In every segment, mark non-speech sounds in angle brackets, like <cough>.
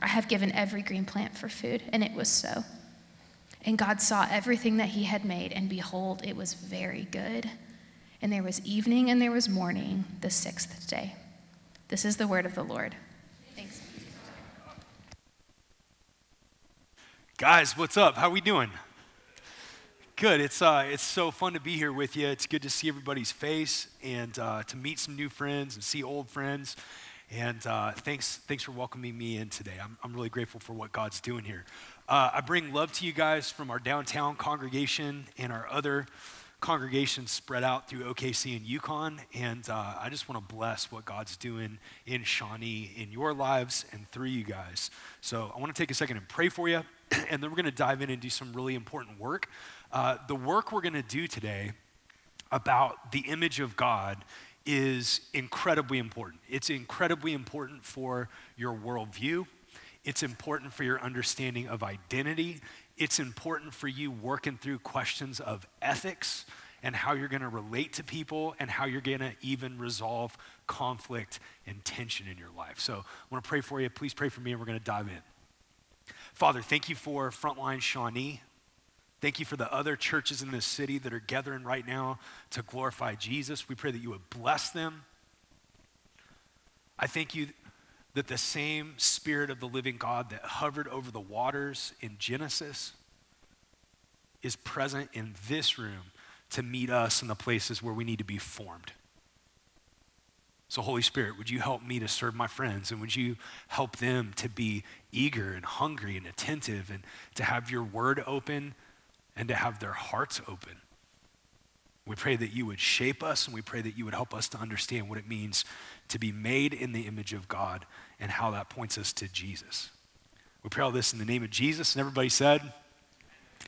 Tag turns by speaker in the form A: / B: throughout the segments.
A: I have given every green plant for food. And it was so. And God saw everything that he had made, and behold, it was very good. And there was evening and there was morning, the sixth day. This is the word of the Lord. Thanks.
B: Guys, what's up? How we doing? Good. It's uh, it's so fun to be here with you. It's good to see everybody's face and uh, to meet some new friends and see old friends. And uh, thanks, thanks for welcoming me in today. I'm, I'm really grateful for what God's doing here. Uh, I bring love to you guys from our downtown congregation and our other congregations spread out through OKC and Yukon. And uh, I just want to bless what God's doing in Shawnee, in your lives, and through you guys. So I want to take a second and pray for you, <clears throat> and then we're going to dive in and do some really important work. Uh, the work we're going to do today about the image of God is incredibly important. It's incredibly important for your worldview. It's important for your understanding of identity. It's important for you working through questions of ethics and how you're going to relate to people and how you're going to even resolve conflict and tension in your life. So I want to pray for you. Please pray for me, and we're going to dive in. Father, thank you for Frontline Shawnee. Thank you for the other churches in this city that are gathering right now to glorify Jesus. We pray that you would bless them. I thank you that the same Spirit of the living God that hovered over the waters in Genesis is present in this room to meet us in the places where we need to be formed. So, Holy Spirit, would you help me to serve my friends? And would you help them to be eager and hungry and attentive and to have your word open and to have their hearts open. We pray that you would shape us and we pray that you would help us to understand what it means to be made in the image of God and how that points us to Jesus. We pray all this in the name of Jesus, and everybody said,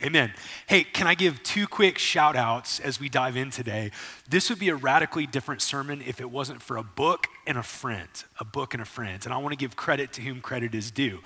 B: Amen. Hey, can I give two quick shout outs as we dive in today? This would be a radically different sermon if it wasn't for a book and a friend. A book and a friend. And I want to give credit to whom credit is due.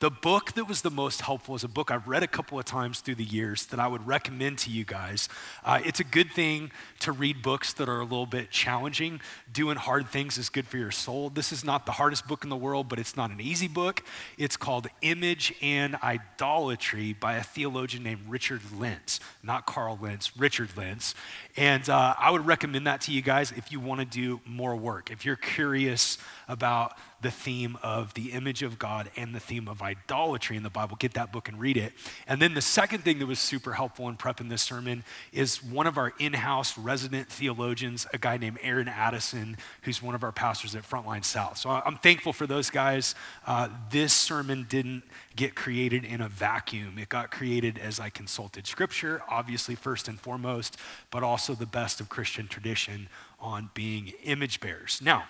B: The book that was the most helpful is a book I've read a couple of times through the years that I would recommend to you guys. Uh, it's a good thing to read books that are a little bit challenging. Doing hard things is good for your soul. This is not the hardest book in the world, but it's not an easy book. It's called Image and Idolatry by a theologian named Richard Lints, not Carl Lentz, Richard Lints. And uh, I would recommend that to you guys if you want to do more work. If you're curious about the theme of the image of God and the theme of idolatry in the Bible. Get that book and read it. And then the second thing that was super helpful in prepping this sermon is one of our in house resident theologians, a guy named Aaron Addison, who's one of our pastors at Frontline South. So I'm thankful for those guys. Uh, this sermon didn't get created in a vacuum, it got created as I consulted scripture, obviously, first and foremost, but also the best of Christian tradition on being image bearers. Now,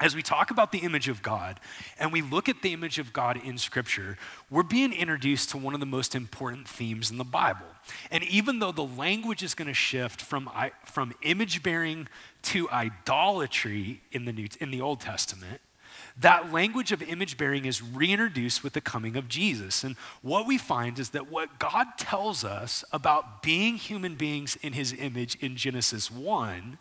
B: as we talk about the image of God and we look at the image of God in Scripture, we're being introduced to one of the most important themes in the Bible. And even though the language is going to shift from, from image bearing to idolatry in the, New, in the Old Testament, that language of image bearing is reintroduced with the coming of Jesus. And what we find is that what God tells us about being human beings in his image in Genesis 1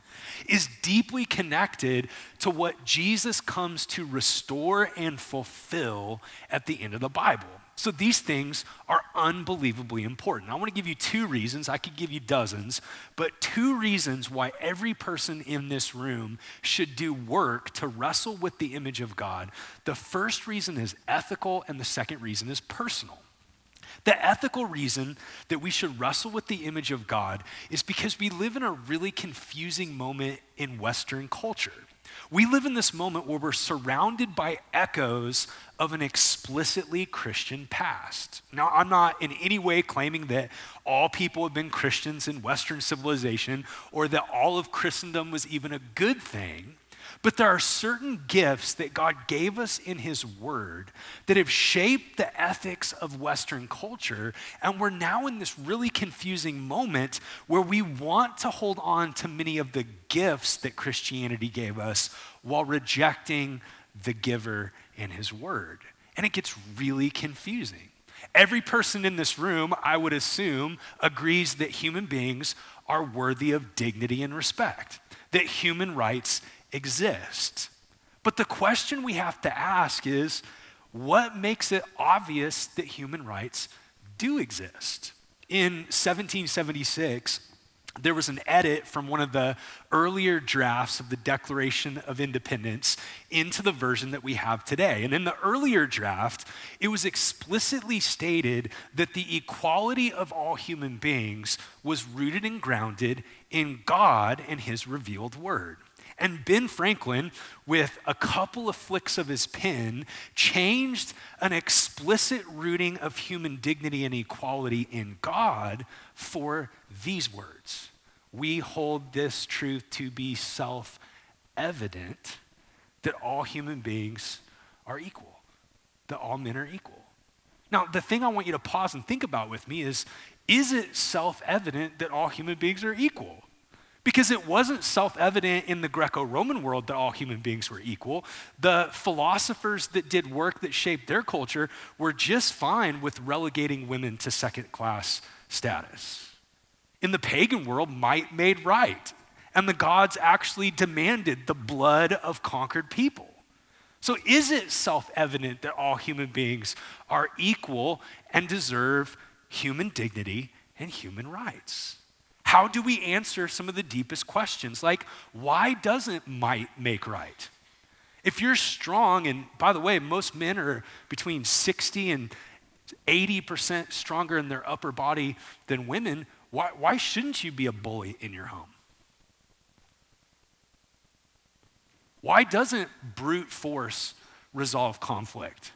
B: is deeply connected to what Jesus comes to restore and fulfill at the end of the Bible. So these things are unbelievably important. I want to give you two reasons. I could give you dozens, but two reasons why every person in this room should do work to wrestle with the image of God. The first reason is ethical, and the second reason is personal. The ethical reason that we should wrestle with the image of God is because we live in a really confusing moment in Western culture. We live in this moment where we're surrounded by echoes of an explicitly Christian past. Now, I'm not in any way claiming that all people have been Christians in Western civilization or that all of Christendom was even a good thing. But there are certain gifts that God gave us in His Word that have shaped the ethics of Western culture. And we're now in this really confusing moment where we want to hold on to many of the gifts that Christianity gave us while rejecting the giver and His Word. And it gets really confusing. Every person in this room, I would assume, agrees that human beings are worthy of dignity and respect, that human rights exist. But the question we have to ask is what makes it obvious that human rights do exist? In 1776, there was an edit from one of the earlier drafts of the Declaration of Independence into the version that we have today. And in the earlier draft, it was explicitly stated that the equality of all human beings was rooted and grounded in God and His revealed word. And Ben Franklin, with a couple of flicks of his pen, changed an explicit rooting of human dignity and equality in God for these words We hold this truth to be self evident that all human beings are equal, that all men are equal. Now, the thing I want you to pause and think about with me is is it self evident that all human beings are equal? Because it wasn't self evident in the Greco Roman world that all human beings were equal. The philosophers that did work that shaped their culture were just fine with relegating women to second class status. In the pagan world, might made right, and the gods actually demanded the blood of conquered people. So, is it self evident that all human beings are equal and deserve human dignity and human rights? How do we answer some of the deepest questions, like why doesn't might make right? If you're strong, and by the way, most men are between 60 and 80% stronger in their upper body than women, why, why shouldn't you be a bully in your home? Why doesn't brute force resolve conflict?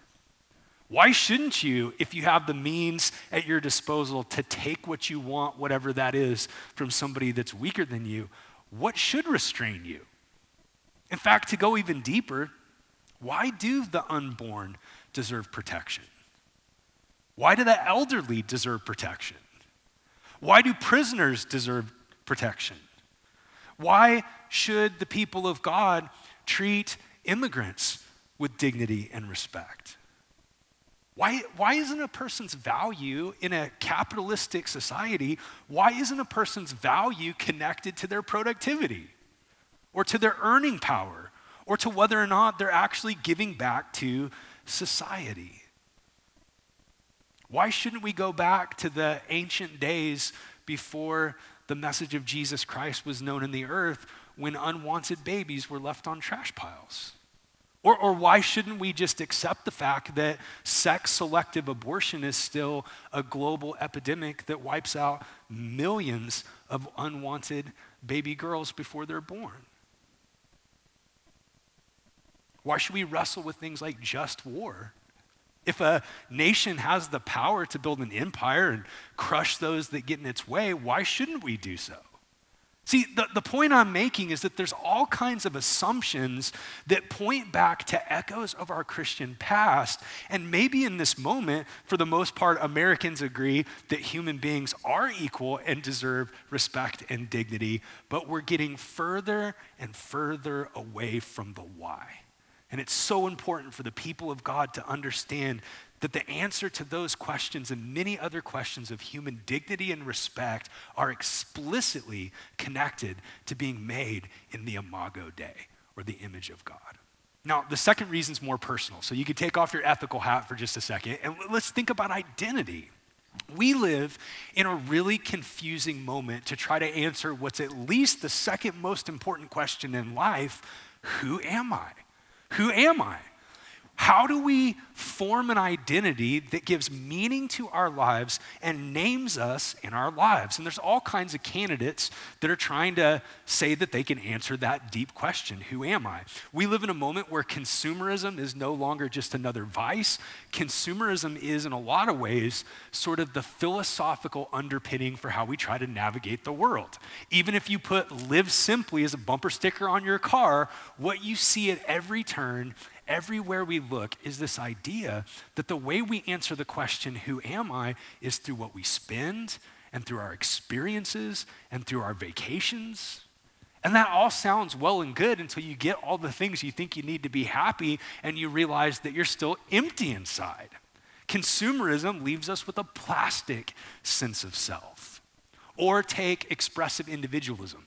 B: Why shouldn't you, if you have the means at your disposal to take what you want, whatever that is, from somebody that's weaker than you? What should restrain you? In fact, to go even deeper, why do the unborn deserve protection? Why do the elderly deserve protection? Why do prisoners deserve protection? Why should the people of God treat immigrants with dignity and respect? Why, why isn't a person's value in a capitalistic society, why isn't a person's value connected to their productivity or to their earning power or to whether or not they're actually giving back to society? Why shouldn't we go back to the ancient days before the message of Jesus Christ was known in the earth when unwanted babies were left on trash piles? Or, or why shouldn't we just accept the fact that sex selective abortion is still a global epidemic that wipes out millions of unwanted baby girls before they're born? Why should we wrestle with things like just war? If a nation has the power to build an empire and crush those that get in its way, why shouldn't we do so? See, the, the point I'm making is that there's all kinds of assumptions that point back to echoes of our Christian past. And maybe in this moment, for the most part, Americans agree that human beings are equal and deserve respect and dignity, but we're getting further and further away from the why. And it's so important for the people of God to understand that the answer to those questions and many other questions of human dignity and respect are explicitly connected to being made in the imago Dei, or the image of God. Now, the second reason is more personal. So you could take off your ethical hat for just a second and let's think about identity. We live in a really confusing moment to try to answer what's at least the second most important question in life who am I? Who am I? How do we form an identity that gives meaning to our lives and names us in our lives? And there's all kinds of candidates that are trying to say that they can answer that deep question Who am I? We live in a moment where consumerism is no longer just another vice. Consumerism is, in a lot of ways, sort of the philosophical underpinning for how we try to navigate the world. Even if you put live simply as a bumper sticker on your car, what you see at every turn everywhere we look is this idea that the way we answer the question, Who am I? is through what we spend and through our experiences and through our vacations. And that all sounds well and good until you get all the things you think you need to be happy and you realize that you're still empty inside. Consumerism leaves us with a plastic sense of self. Or take expressive individualism.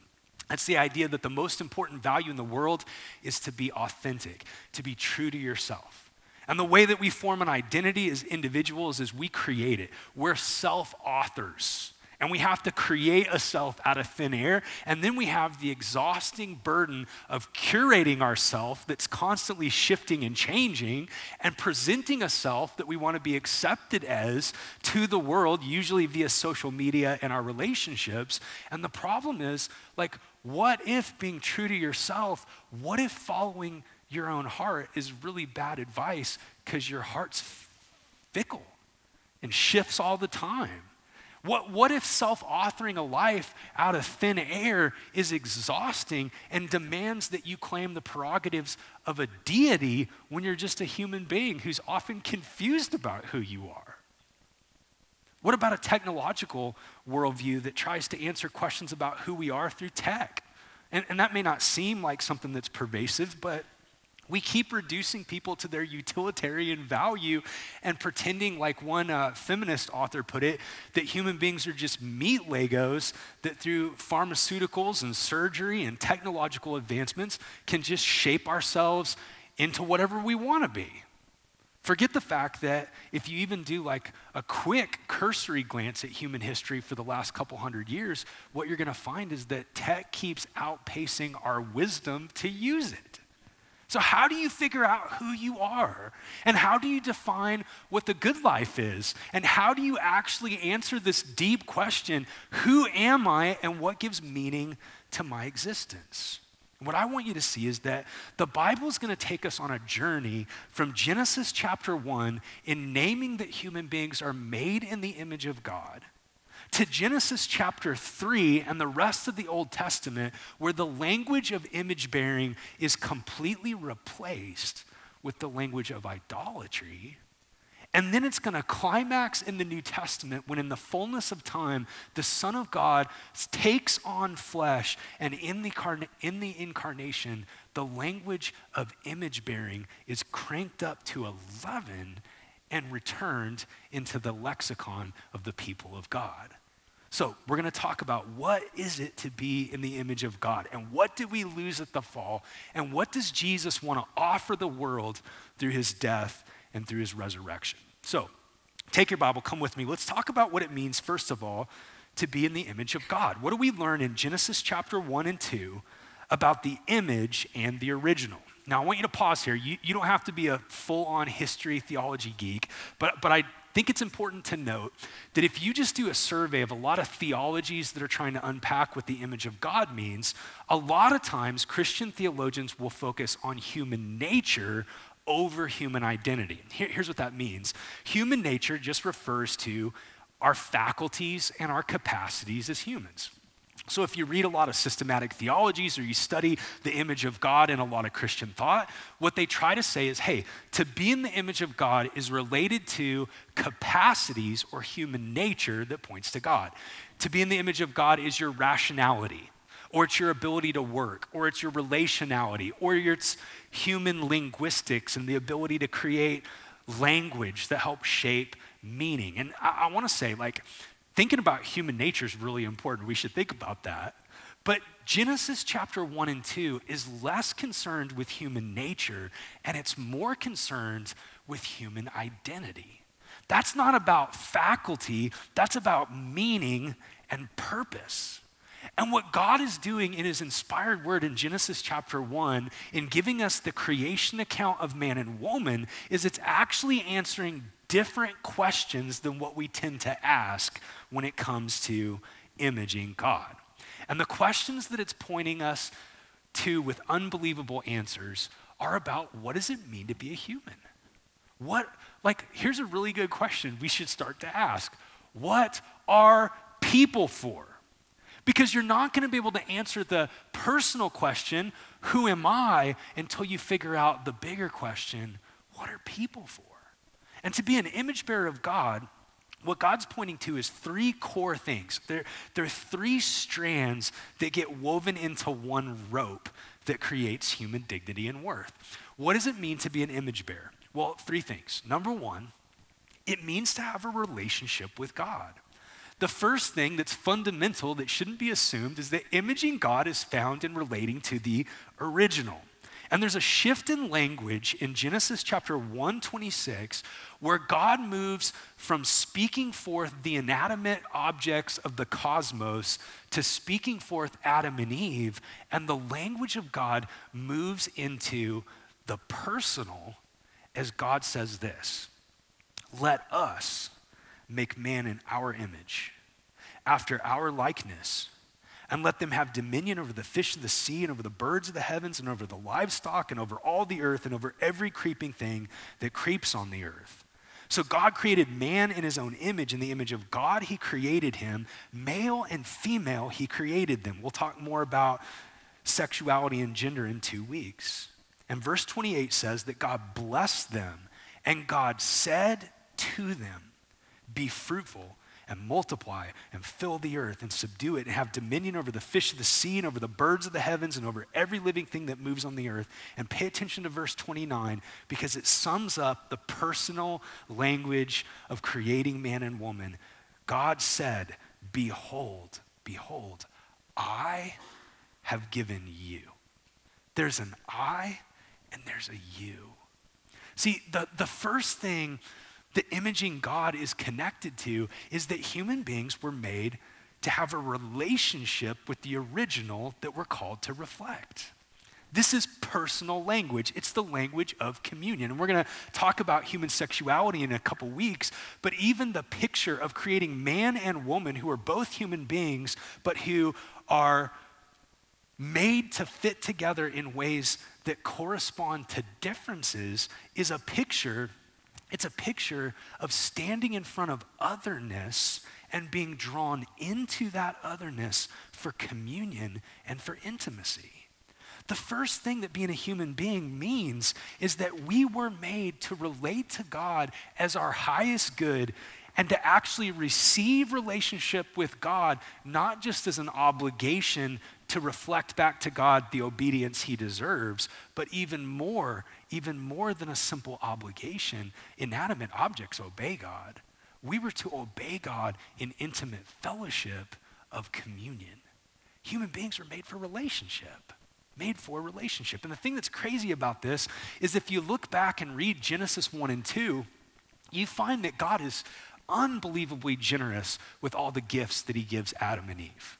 B: That's the idea that the most important value in the world is to be authentic, to be true to yourself. And the way that we form an identity as individuals is we create it. We're self authors. And we have to create a self out of thin air. And then we have the exhausting burden of curating ourself that's constantly shifting and changing and presenting a self that we want to be accepted as to the world, usually via social media and our relationships. And the problem is, like, what if being true to yourself, what if following your own heart is really bad advice because your heart's fickle and shifts all the time? What, what if self authoring a life out of thin air is exhausting and demands that you claim the prerogatives of a deity when you're just a human being who's often confused about who you are? What about a technological worldview that tries to answer questions about who we are through tech? And, and that may not seem like something that's pervasive, but we keep reducing people to their utilitarian value and pretending, like one uh, feminist author put it, that human beings are just meat Legos that through pharmaceuticals and surgery and technological advancements can just shape ourselves into whatever we want to be. Forget the fact that if you even do like a quick cursory glance at human history for the last couple hundred years, what you're going to find is that tech keeps outpacing our wisdom to use it. So, how do you figure out who you are? And how do you define what the good life is? And how do you actually answer this deep question who am I and what gives meaning to my existence? What I want you to see is that the Bible is going to take us on a journey from Genesis chapter 1 in naming that human beings are made in the image of God to Genesis chapter 3 and the rest of the Old Testament, where the language of image bearing is completely replaced with the language of idolatry and then it's going to climax in the New Testament when, in the fullness of time, the Son of God takes on flesh. And in the, carna- in the incarnation, the language of image bearing is cranked up to 11 and returned into the lexicon of the people of God. So, we're going to talk about what is it to be in the image of God and what did we lose at the fall and what does Jesus want to offer the world through his death and through his resurrection. So, take your Bible, come with me. Let's talk about what it means, first of all, to be in the image of God. What do we learn in Genesis chapter 1 and 2 about the image and the original? Now, I want you to pause here. You, you don't have to be a full on history theology geek, but, but I think it's important to note that if you just do a survey of a lot of theologies that are trying to unpack what the image of God means, a lot of times Christian theologians will focus on human nature over human identity. Here, here's what that means human nature just refers to our faculties and our capacities as humans. So, if you read a lot of systematic theologies or you study the image of God in a lot of Christian thought, what they try to say is hey, to be in the image of God is related to capacities or human nature that points to God. To be in the image of God is your rationality, or it's your ability to work, or it's your relationality, or it's human linguistics and the ability to create language that helps shape meaning. And I, I want to say, like, thinking about human nature is really important. We should think about that. But Genesis chapter 1 and 2 is less concerned with human nature and it's more concerned with human identity. That's not about faculty, that's about meaning and purpose. And what God is doing in his inspired word in Genesis chapter 1, in giving us the creation account of man and woman, is it's actually answering different questions than what we tend to ask when it comes to imaging God. And the questions that it's pointing us to with unbelievable answers are about what does it mean to be a human? What, like, here's a really good question we should start to ask What are people for? Because you're not going to be able to answer the personal question, who am I, until you figure out the bigger question, what are people for? And to be an image bearer of God, what God's pointing to is three core things. There, there are three strands that get woven into one rope that creates human dignity and worth. What does it mean to be an image bearer? Well, three things. Number one, it means to have a relationship with God. The first thing that's fundamental that shouldn't be assumed is that imaging God is found in relating to the original. And there's a shift in language in Genesis chapter 126 where God moves from speaking forth the inanimate objects of the cosmos to speaking forth Adam and Eve. And the language of God moves into the personal as God says this Let us make man in our image, after our likeness and let them have dominion over the fish of the sea and over the birds of the heavens and over the livestock and over all the earth and over every creeping thing that creeps on the earth. So God created man in his own image. In the image of God, he created him. Male and female, he created them. We'll talk more about sexuality and gender in two weeks. And verse 28 says that God blessed them, and God said to them, Be fruitful and multiply and fill the earth and subdue it and have dominion over the fish of the sea and over the birds of the heavens and over every living thing that moves on the earth. And pay attention to verse 29 because it sums up the personal language of creating man and woman. God said, Behold, behold, I have given you. There's an I and there's a you. See, the, the first thing the imaging God is connected to is that human beings were made to have a relationship with the original that we're called to reflect. This is personal language. It's the language of communion. And we're going to talk about human sexuality in a couple weeks, but even the picture of creating man and woman who are both human beings, but who are made to fit together in ways that correspond to differences is a picture it's a picture of standing in front of otherness and being drawn into that otherness for communion and for intimacy. The first thing that being a human being means is that we were made to relate to God as our highest good and to actually receive relationship with God, not just as an obligation to reflect back to God the obedience he deserves, but even more, even more than a simple obligation, inanimate objects obey God. We were to obey God in intimate fellowship of communion. Human beings were made for relationship made for relationship. And the thing that's crazy about this is if you look back and read Genesis 1 and 2, you find that God is unbelievably generous with all the gifts that he gives Adam and Eve.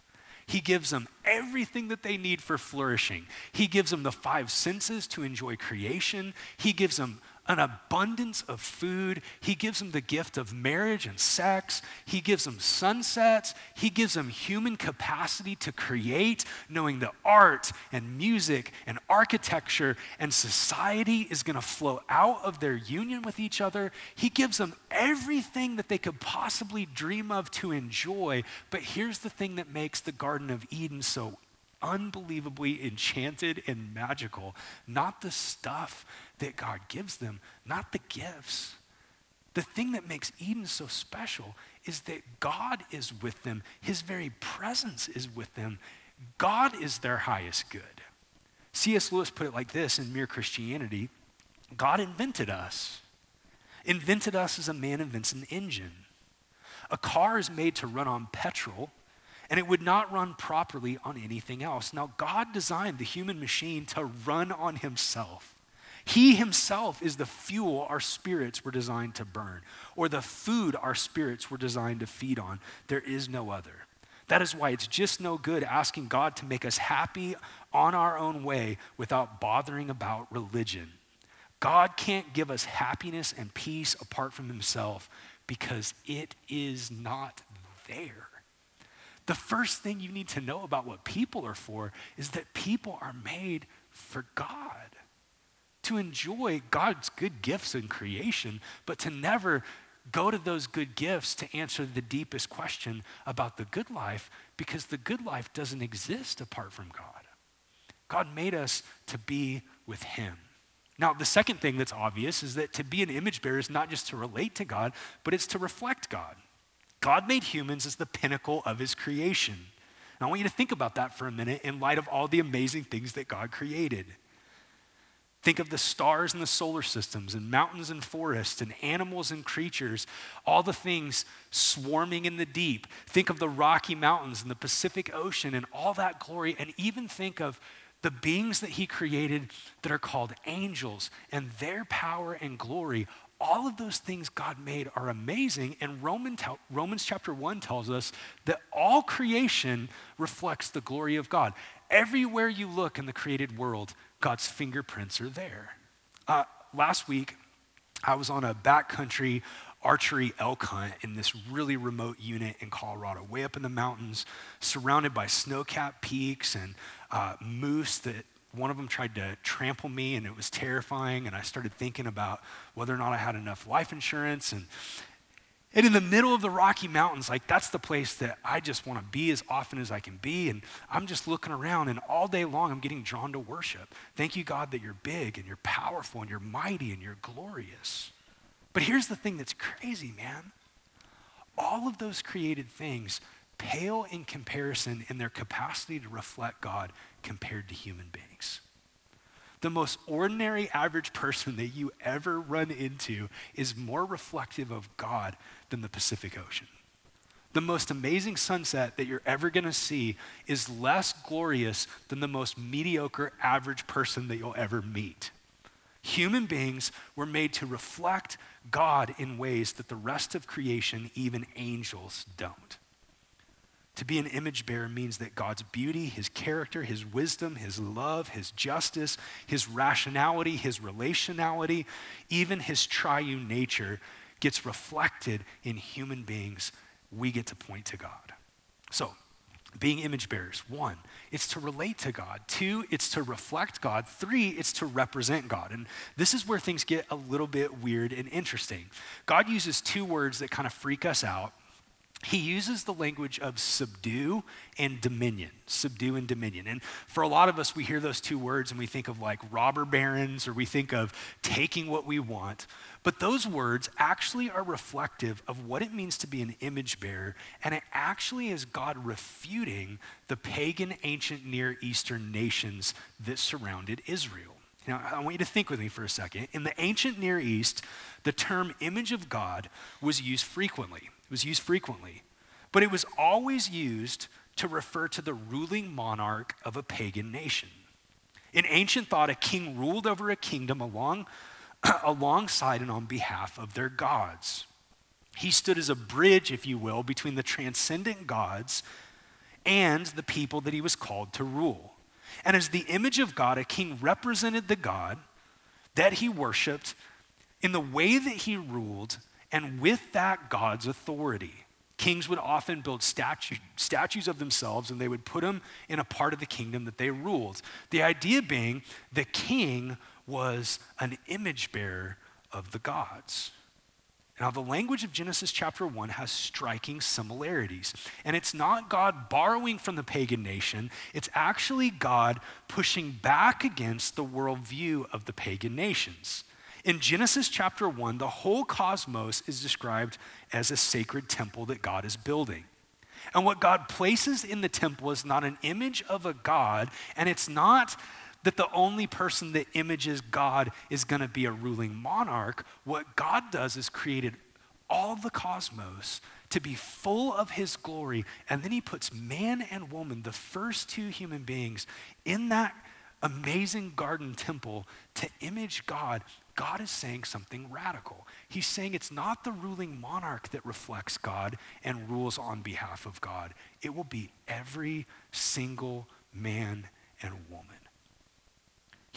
B: He gives them everything that they need for flourishing. He gives them the five senses to enjoy creation. He gives them an abundance of food. He gives them the gift of marriage and sex. He gives them sunsets. He gives them human capacity to create, knowing that art and music and architecture and society is going to flow out of their union with each other. He gives them everything that they could possibly dream of to enjoy. But here's the thing that makes the Garden of Eden so unbelievably enchanted and magical. Not the stuff that God gives them, not the gifts. The thing that makes Eden so special is that God is with them, His very presence is with them. God is their highest good. C.S. Lewis put it like this in Mere Christianity God invented us. Invented us as a man invents an engine. A car is made to run on petrol and it would not run properly on anything else. Now, God designed the human machine to run on himself. He himself is the fuel our spirits were designed to burn, or the food our spirits were designed to feed on. There is no other. That is why it's just no good asking God to make us happy on our own way without bothering about religion. God can't give us happiness and peace apart from Himself because it is not there. The first thing you need to know about what people are for is that people are made for God. To enjoy God's good gifts in creation, but to never go to those good gifts to answer the deepest question about the good life because the good life doesn't exist apart from God. God made us to be with Him. Now, the second thing that's obvious is that to be an image bearer is not just to relate to God, but it's to reflect God. God made humans as the pinnacle of His creation. And I want you to think about that for a minute in light of all the amazing things that God created. Think of the stars and the solar systems, and mountains and forests, and animals and creatures, all the things swarming in the deep. Think of the Rocky Mountains and the Pacific Ocean and all that glory, and even think of the beings that He created that are called angels and their power and glory. All of those things God made are amazing, and Roman Romans chapter 1 tells us that all creation reflects the glory of God. Everywhere you look in the created world, God's fingerprints are there. Uh, last week, I was on a backcountry archery elk hunt in this really remote unit in Colorado, way up in the mountains, surrounded by snow capped peaks and uh, moose that one of them tried to trample me and it was terrifying and i started thinking about whether or not i had enough life insurance and and in the middle of the Rocky Mountains, like that's the place that I just want to be as often as I can be. And I'm just looking around, and all day long, I'm getting drawn to worship. Thank you, God, that you're big and you're powerful and you're mighty and you're glorious. But here's the thing that's crazy, man. All of those created things pale in comparison in their capacity to reflect God compared to human beings. The most ordinary average person that you ever run into is more reflective of God than the Pacific Ocean. The most amazing sunset that you're ever to see is less glorious than the most mediocre average person that you'll ever meet. Human beings were made to reflect God in ways that the rest of creation, even angels, don't. To be an image bearer means that God's beauty, his character, his wisdom, his love, his justice, his rationality, his relationality, even his triune nature gets reflected in human beings. We get to point to God. So, being image bearers. One, it's to relate to God. Two, it's to reflect God. Three, it's to represent God. And this is where things get a little bit weird and interesting. God uses two words that kind of freak us out. He uses the language of subdue and dominion. Subdue and dominion. And for a lot of us, we hear those two words and we think of like robber barons or we think of taking what we want. But those words actually are reflective of what it means to be an image bearer, and it actually is God refuting the pagan ancient Near Eastern nations that surrounded Israel. Now, I want you to think with me for a second. In the ancient Near East, the term image of God was used frequently. It was used frequently, but it was always used to refer to the ruling monarch of a pagan nation. In ancient thought, a king ruled over a kingdom along <clears throat> alongside and on behalf of their gods. He stood as a bridge, if you will, between the transcendent gods and the people that he was called to rule. And as the image of God, a king represented the God that he worshiped in the way that he ruled and with that God's authority. Kings would often build statue, statues of themselves and they would put them in a part of the kingdom that they ruled. The idea being the king was an image bearer of the gods. Now, the language of Genesis chapter 1 has striking similarities. And it's not God borrowing from the pagan nation, it's actually God pushing back against the worldview of the pagan nations. In Genesis chapter 1, the whole cosmos is described as a sacred temple that God is building. And what God places in the temple is not an image of a God, and it's not that the only person that images God is going to be a ruling monarch. What God does is created all the cosmos to be full of his glory. And then he puts man and woman, the first two human beings, in that amazing garden temple to image God. God is saying something radical. He's saying it's not the ruling monarch that reflects God and rules on behalf of God, it will be every single man and woman.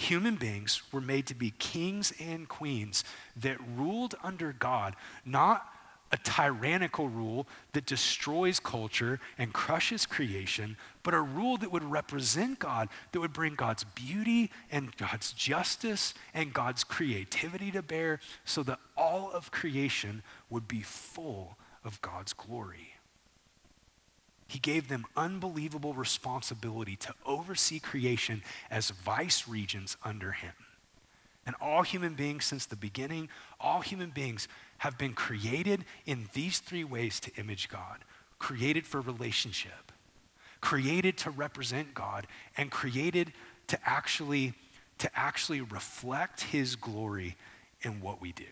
B: Human beings were made to be kings and queens that ruled under God, not a tyrannical rule that destroys culture and crushes creation, but a rule that would represent God, that would bring God's beauty and God's justice and God's creativity to bear so that all of creation would be full of God's glory. He gave them unbelievable responsibility to oversee creation as vice regents under him. And all human beings since the beginning, all human beings have been created in these three ways to image God created for relationship, created to represent God, and created to actually, to actually reflect his glory in what we do.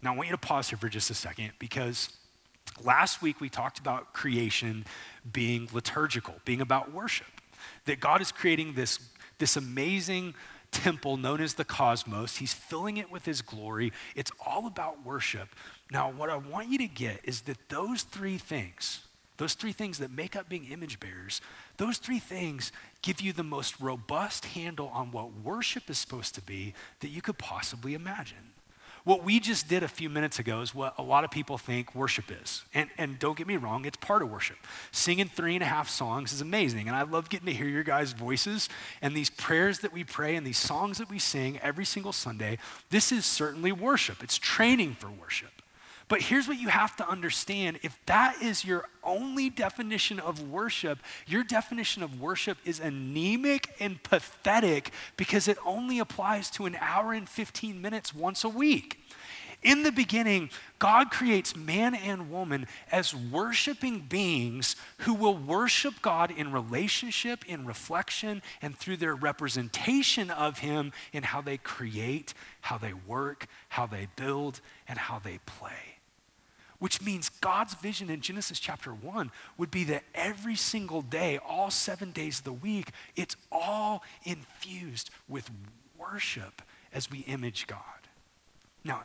B: Now, I want you to pause here for just a second because last week we talked about creation being liturgical, being about worship. That God is creating this, this amazing temple known as the cosmos. He's filling it with his glory. It's all about worship. Now, what I want you to get is that those three things, those three things that make up being image bearers, those three things give you the most robust handle on what worship is supposed to be that you could possibly imagine. What we just did a few minutes ago is what a lot of people think worship is. And, and don't get me wrong, it's part of worship. Singing three and a half songs is amazing. And I love getting to hear your guys' voices and these prayers that we pray and these songs that we sing every single Sunday. This is certainly worship, it's training for worship. But here's what you have to understand if that is your only definition of worship, your definition of worship is anemic and pathetic because it only applies to an hour and 15 minutes once a week. In the beginning, God creates man and woman as worshiping beings who will worship God in relationship, in reflection, and through their representation of Him in how they create, how they work, how they build, and how they play which means God's vision in Genesis chapter 1 would be that every single day, all seven days of the week, it's all infused with worship as we image God. Now,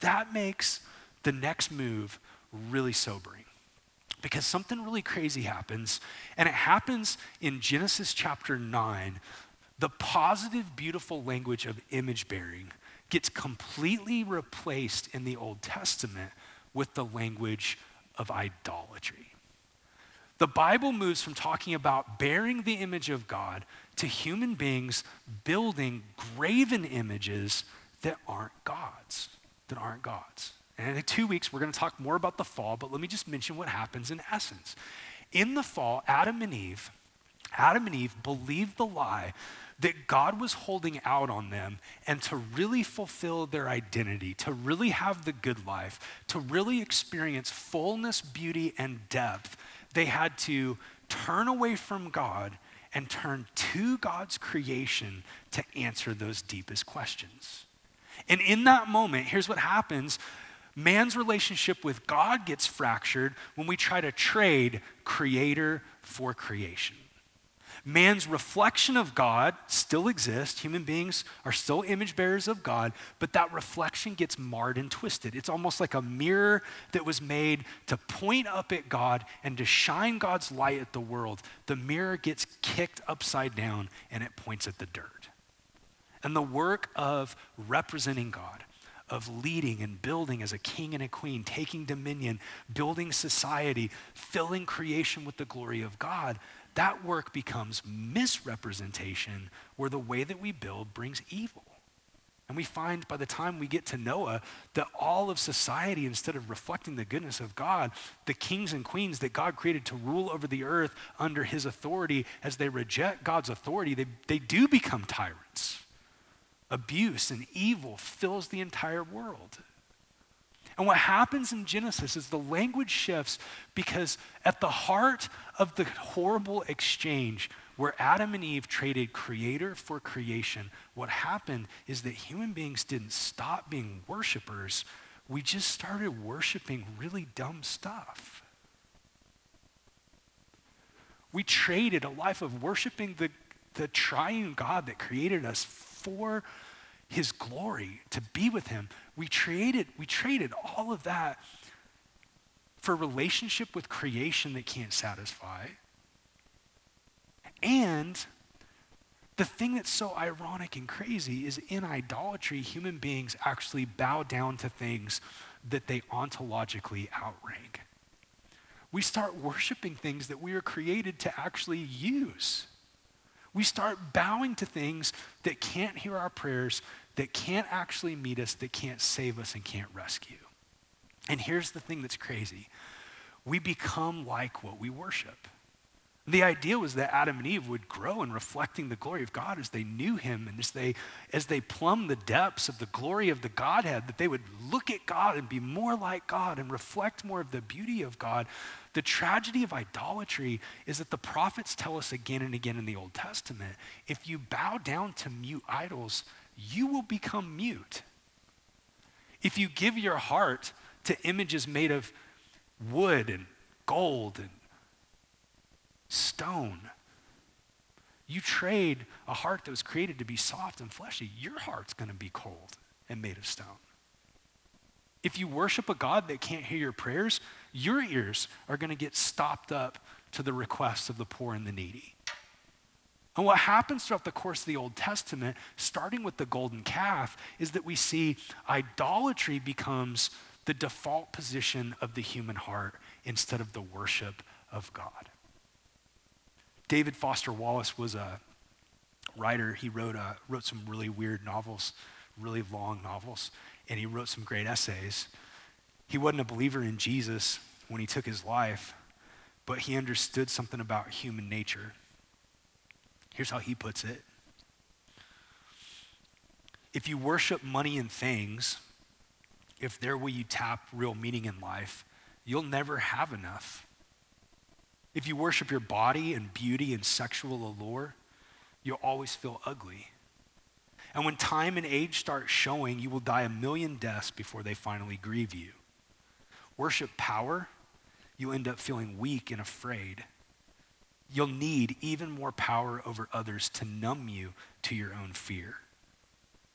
B: that makes the next move really sobering because something really crazy happens, and it happens in Genesis chapter 9. The positive, beautiful language of image bearing gets completely replaced in the Old Testament with the language of idolatry. The Bible moves from talking about bearing the image of God to human beings building graven images that aren't God's, that aren't God's. And in two weeks, we're going to talk more about the fall, but let me just mention what happens in essence. In the fall, Adam and Eve, Adam and Eve believed the lie that God was holding out on them and to really fulfill their identity, to really have the good life, to really experience fullness, beauty, and depth, they had to turn away from God and turn to God's creation to answer those deepest questions. And in that moment, here's what happens man's relationship with God gets fractured when we try to trade creator for creation. Man's reflection of God still exists. Human beings are still image bearers of God, but that reflection gets marred and twisted. It's almost like a mirror that was made to point up at God and to shine God's light at the world. The mirror gets kicked upside down and it points at the dirt. And the work of representing God, of leading and building as a king and a queen, taking dominion, building society, filling creation with the glory of God, that work becomes misrepresentation where the way that we build brings evil. And we find by the time we get to Noah that all of society, instead of reflecting the goodness of God, the kings and queens that God created to rule over the earth under his authority, as they reject God's authority, they, they do become tyrants. Abuse and evil fills the entire world. And what happens in Genesis is the language shifts because at the heart of the horrible exchange where Adam and Eve traded creator for creation, what happened is that human beings didn't stop being worshipers. We just started worshiping really dumb stuff. We traded a life of worshiping the, the triune God that created us for his glory, to be with him. We traded, we traded all of that for relationship with creation that can't satisfy. And the thing that's so ironic and crazy is in idolatry, human beings actually bow down to things that they ontologically outrank. We start worshiping things that we are created to actually use. We start bowing to things that can't hear our prayers, that can't actually meet us, that can't save us, and can't rescue. And here's the thing that's crazy we become like what we worship. The idea was that Adam and Eve would grow in reflecting the glory of God as they knew him and as they as they plumbed the depths of the glory of the Godhead, that they would look at God and be more like God and reflect more of the beauty of God. The tragedy of idolatry is that the prophets tell us again and again in the Old Testament, if you bow down to mute idols, you will become mute. If you give your heart to images made of wood and gold and stone. You trade a heart that was created to be soft and fleshy, your heart's going to be cold and made of stone. If you worship a God that can't hear your prayers, your ears are going to get stopped up to the requests of the poor and the needy. And what happens throughout the course of the Old Testament, starting with the golden calf, is that we see idolatry becomes the default position of the human heart instead of the worship of God. David Foster Wallace was a writer. He wrote, uh, wrote some really weird novels, really long novels, and he wrote some great essays. He wasn't a believer in Jesus when he took his life, but he understood something about human nature. Here's how he puts it If you worship money and things, if they're where you tap real meaning in life, you'll never have enough. If you worship your body and beauty and sexual allure, you'll always feel ugly. And when time and age start showing, you will die a million deaths before they finally grieve you. Worship power, you end up feeling weak and afraid. You'll need even more power over others to numb you to your own fear.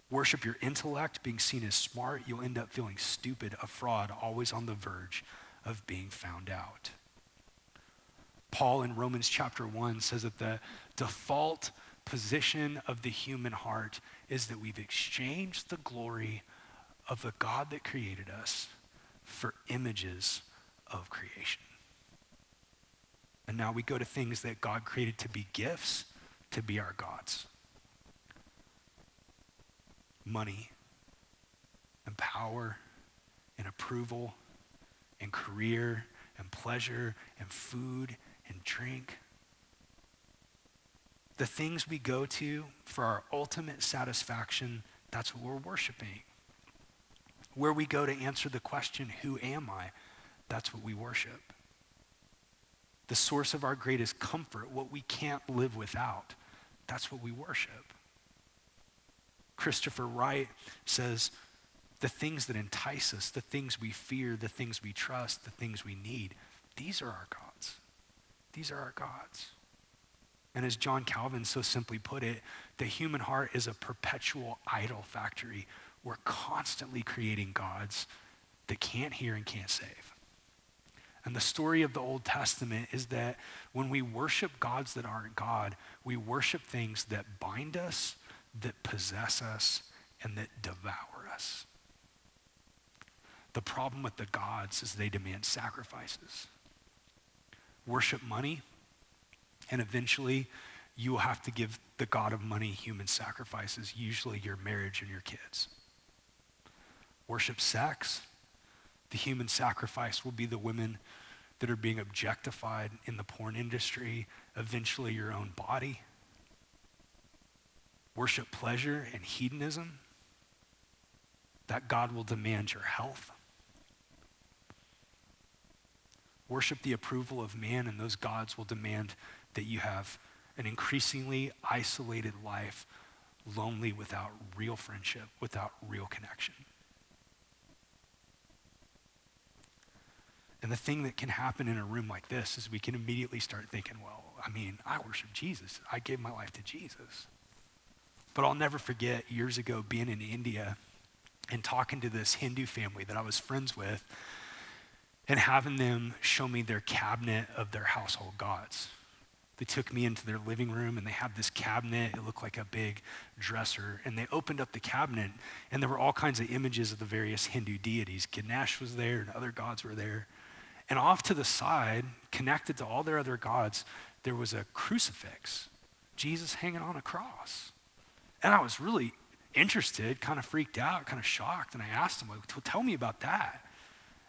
B: Worship your intellect, being seen as smart, you'll end up feeling stupid, a fraud, always on the verge of being found out. Paul in Romans chapter 1 says that the default position of the human heart is that we've exchanged the glory of the God that created us for images of creation. And now we go to things that God created to be gifts to be our gods money and power and approval and career and pleasure and food and drink. The things we go to for our ultimate satisfaction, that's what we're worshiping. Where we go to answer the question, Who am I? That's what we worship. The source of our greatest comfort, what we can't live without, that's what we worship. Christopher Wright says, the things that entice us, the things we fear, the things we trust, the things we need, these are our gods. These are our gods. And as John Calvin so simply put it, the human heart is a perpetual idol factory. We're constantly creating gods that can't hear and can't save. And the story of the Old Testament is that when we worship gods that aren't God, we worship things that bind us, that possess us, and that devour us. The problem with the gods is they demand sacrifices worship money, and eventually you will have to give the God of money human sacrifices, usually your marriage and your kids. Worship sex, the human sacrifice will be the women that are being objectified in the porn industry, eventually your own body. Worship pleasure and hedonism, that God will demand your health worship the approval of man, and those gods will demand that you have an increasingly isolated life, lonely without real friendship, without real connection. And the thing that can happen in a room like this is we can immediately start thinking, well, I mean, I worship Jesus. I gave my life to Jesus. But I'll never forget years ago being in India and talking to this Hindu family that I was friends with and having them show me their cabinet of their household gods. They took me into their living room and they had this cabinet. It looked like a big dresser. And they opened up the cabinet and there were all kinds of images of the various Hindu deities. Ganesh was there and other gods were there. And off to the side, connected to all their other gods, there was a crucifix, Jesus hanging on a cross. And I was really interested, kind of freaked out, kind of shocked. And I asked them, like, tell me about that.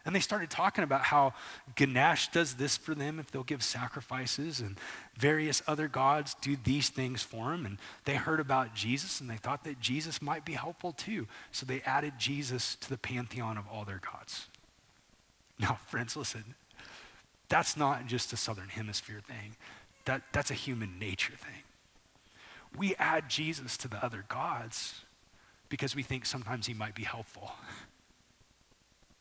B: And they started talking about how Ganesh does this for them if they'll give sacrifices, and various other gods do these things for them. And they heard about Jesus and they thought that Jesus might be helpful too. So they added Jesus to the pantheon of all their gods. Now, <laughs> friends, listen, that's not just a Southern Hemisphere thing, that, that's a human nature thing. We add Jesus to the other gods because we think sometimes he might be helpful. <laughs>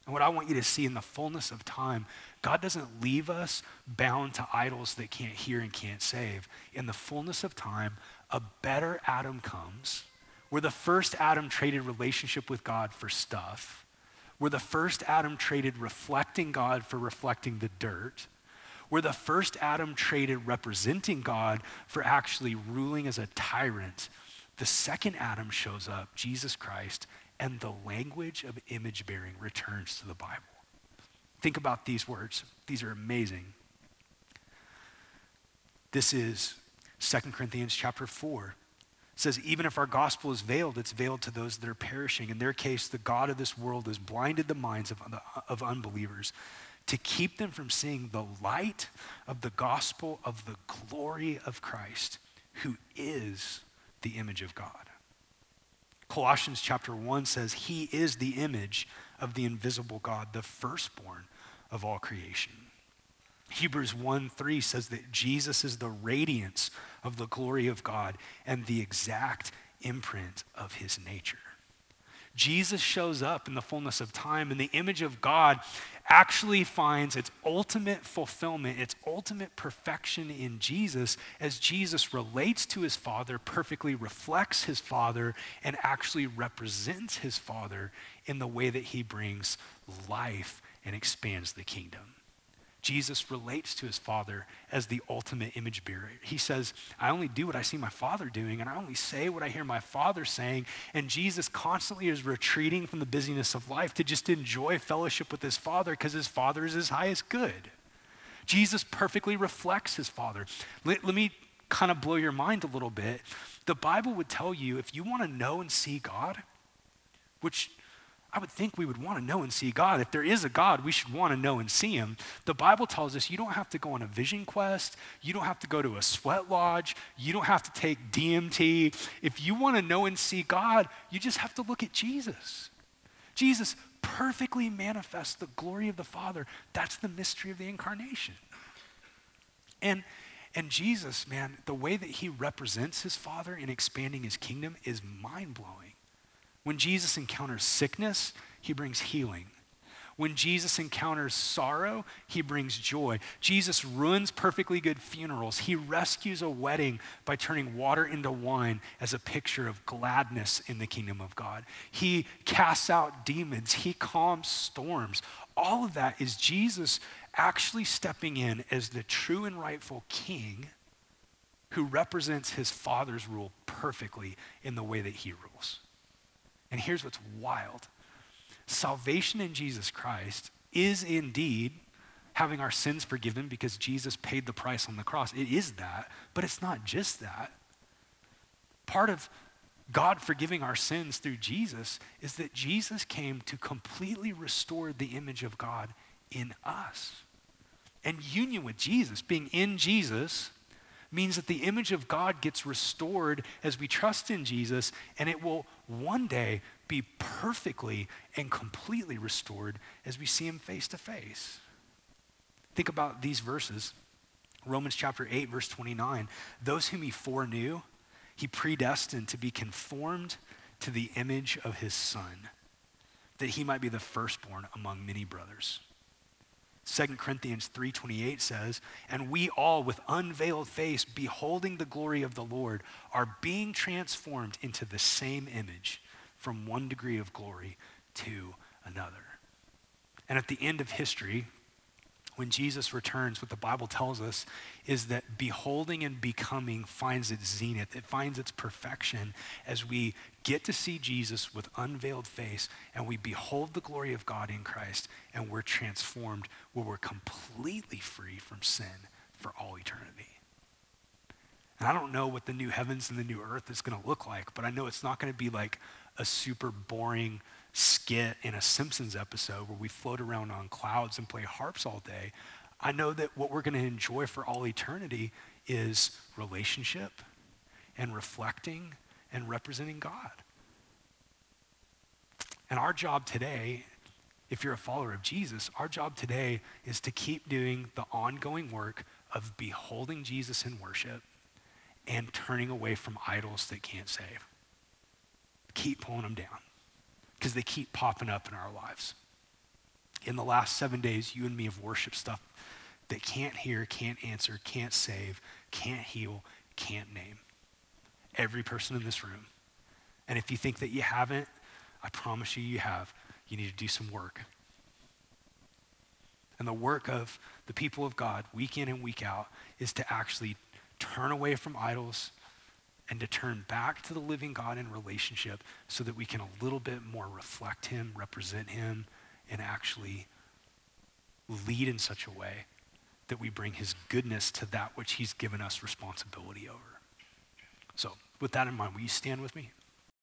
B: And what I want you to see in the fullness of time, God doesn't leave us bound to idols that can't hear and can't save. In the fullness of time, a better Adam comes, where the first Adam traded relationship with God for stuff, where the first Adam traded reflecting God for reflecting the dirt, where the first Adam traded representing God for actually ruling as a tyrant. The second Adam shows up, Jesus Christ, and the language of image bearing returns to the Bible. Think about these words, these are amazing. This is 2 Corinthians chapter 4. It says, even if our gospel is veiled, it's veiled to those that are perishing. In their case, the God of this world has blinded the minds of, of unbelievers to keep them from seeing the light of the gospel of the glory of Christ, who is the image of God. Colossians chapter 1 says, He is the image of the invisible God, the firstborn of all creation. Hebrews 1 3 says that Jesus is the radiance of the glory of God and the exact imprint of his nature. Jesus shows up in the fullness of time, and the image of God actually finds its ultimate fulfillment, its ultimate perfection in Jesus as Jesus relates to his Father, perfectly reflects his Father, and actually represents his Father in the way that he brings life and expands the kingdom. Jesus relates to his Father as the ultimate image bearer. He says, I only do what I see my Father doing, and I only say what I hear my Father saying. And Jesus constantly is retreating from the busyness of life to just enjoy fellowship with his Father because his Father is his highest good. Jesus perfectly reflects his Father. Let, let me kind of blow your mind a little bit. The Bible would tell you if you want to know and see God, which I would think we would want to know and see God. If there is a God, we should want to know and see him. The Bible tells us you don't have to go on a vision quest. You don't have to go to a sweat lodge. You don't have to take DMT. If you want to know and see God, you just have to look at Jesus. Jesus perfectly manifests the glory of the Father. That's the mystery of the incarnation. And and Jesus, man, the way that he represents his Father in expanding his kingdom is mind blowing. When Jesus encounters sickness, he brings healing. When Jesus encounters sorrow, he brings joy. Jesus ruins perfectly good funerals. He rescues a wedding by turning water into wine as a picture of gladness in the kingdom of God. He casts out demons. He calms storms. All of that is Jesus actually stepping in as the true and rightful king who represents his father's rule perfectly in the way that he rules. And here's what's wild salvation in Jesus Christ is indeed having our sins forgiven because Jesus paid the price on the cross. It is that, but it's not just that. Part of God forgiving our sins through Jesus is that Jesus came to completely restore the image of God in us. And union with Jesus, being in Jesus, means that the image of God gets restored as we trust in Jesus, and it will one day be perfectly and completely restored as we see him face to face. Think about these verses. Romans chapter 8, verse 29. Those whom he foreknew, he predestined to be conformed to the image of his son, that he might be the firstborn among many brothers. 2 Corinthians 3:28 says, "And we all with unveiled face beholding the glory of the Lord are being transformed into the same image from one degree of glory to another." And at the end of history, when Jesus returns, what the Bible tells us is that beholding and becoming finds its zenith, it finds its perfection as we get to see Jesus with unveiled face and we behold the glory of God in Christ and we're transformed where we're completely free from sin for all eternity. And I don't know what the new heavens and the new earth is going to look like, but I know it's not going to be like a super boring skit in a Simpsons episode where we float around on clouds and play harps all day. I know that what we're going to enjoy for all eternity is relationship and reflecting and representing God. And our job today, if you're a follower of Jesus, our job today is to keep doing the ongoing work of beholding Jesus in worship and turning away from idols that can't save. Keep pulling them down because they keep popping up in our lives. In the last seven days, you and me have worshiped stuff that can't hear, can't answer, can't save, can't heal, can't name. Every person in this room. And if you think that you haven't, I promise you, you have. You need to do some work. And the work of the people of God, week in and week out, is to actually turn away from idols and to turn back to the living God in relationship so that we can a little bit more reflect Him, represent Him, and actually lead in such a way that we bring His goodness to that which He's given us responsibility over. So, with that in mind, will you stand with me?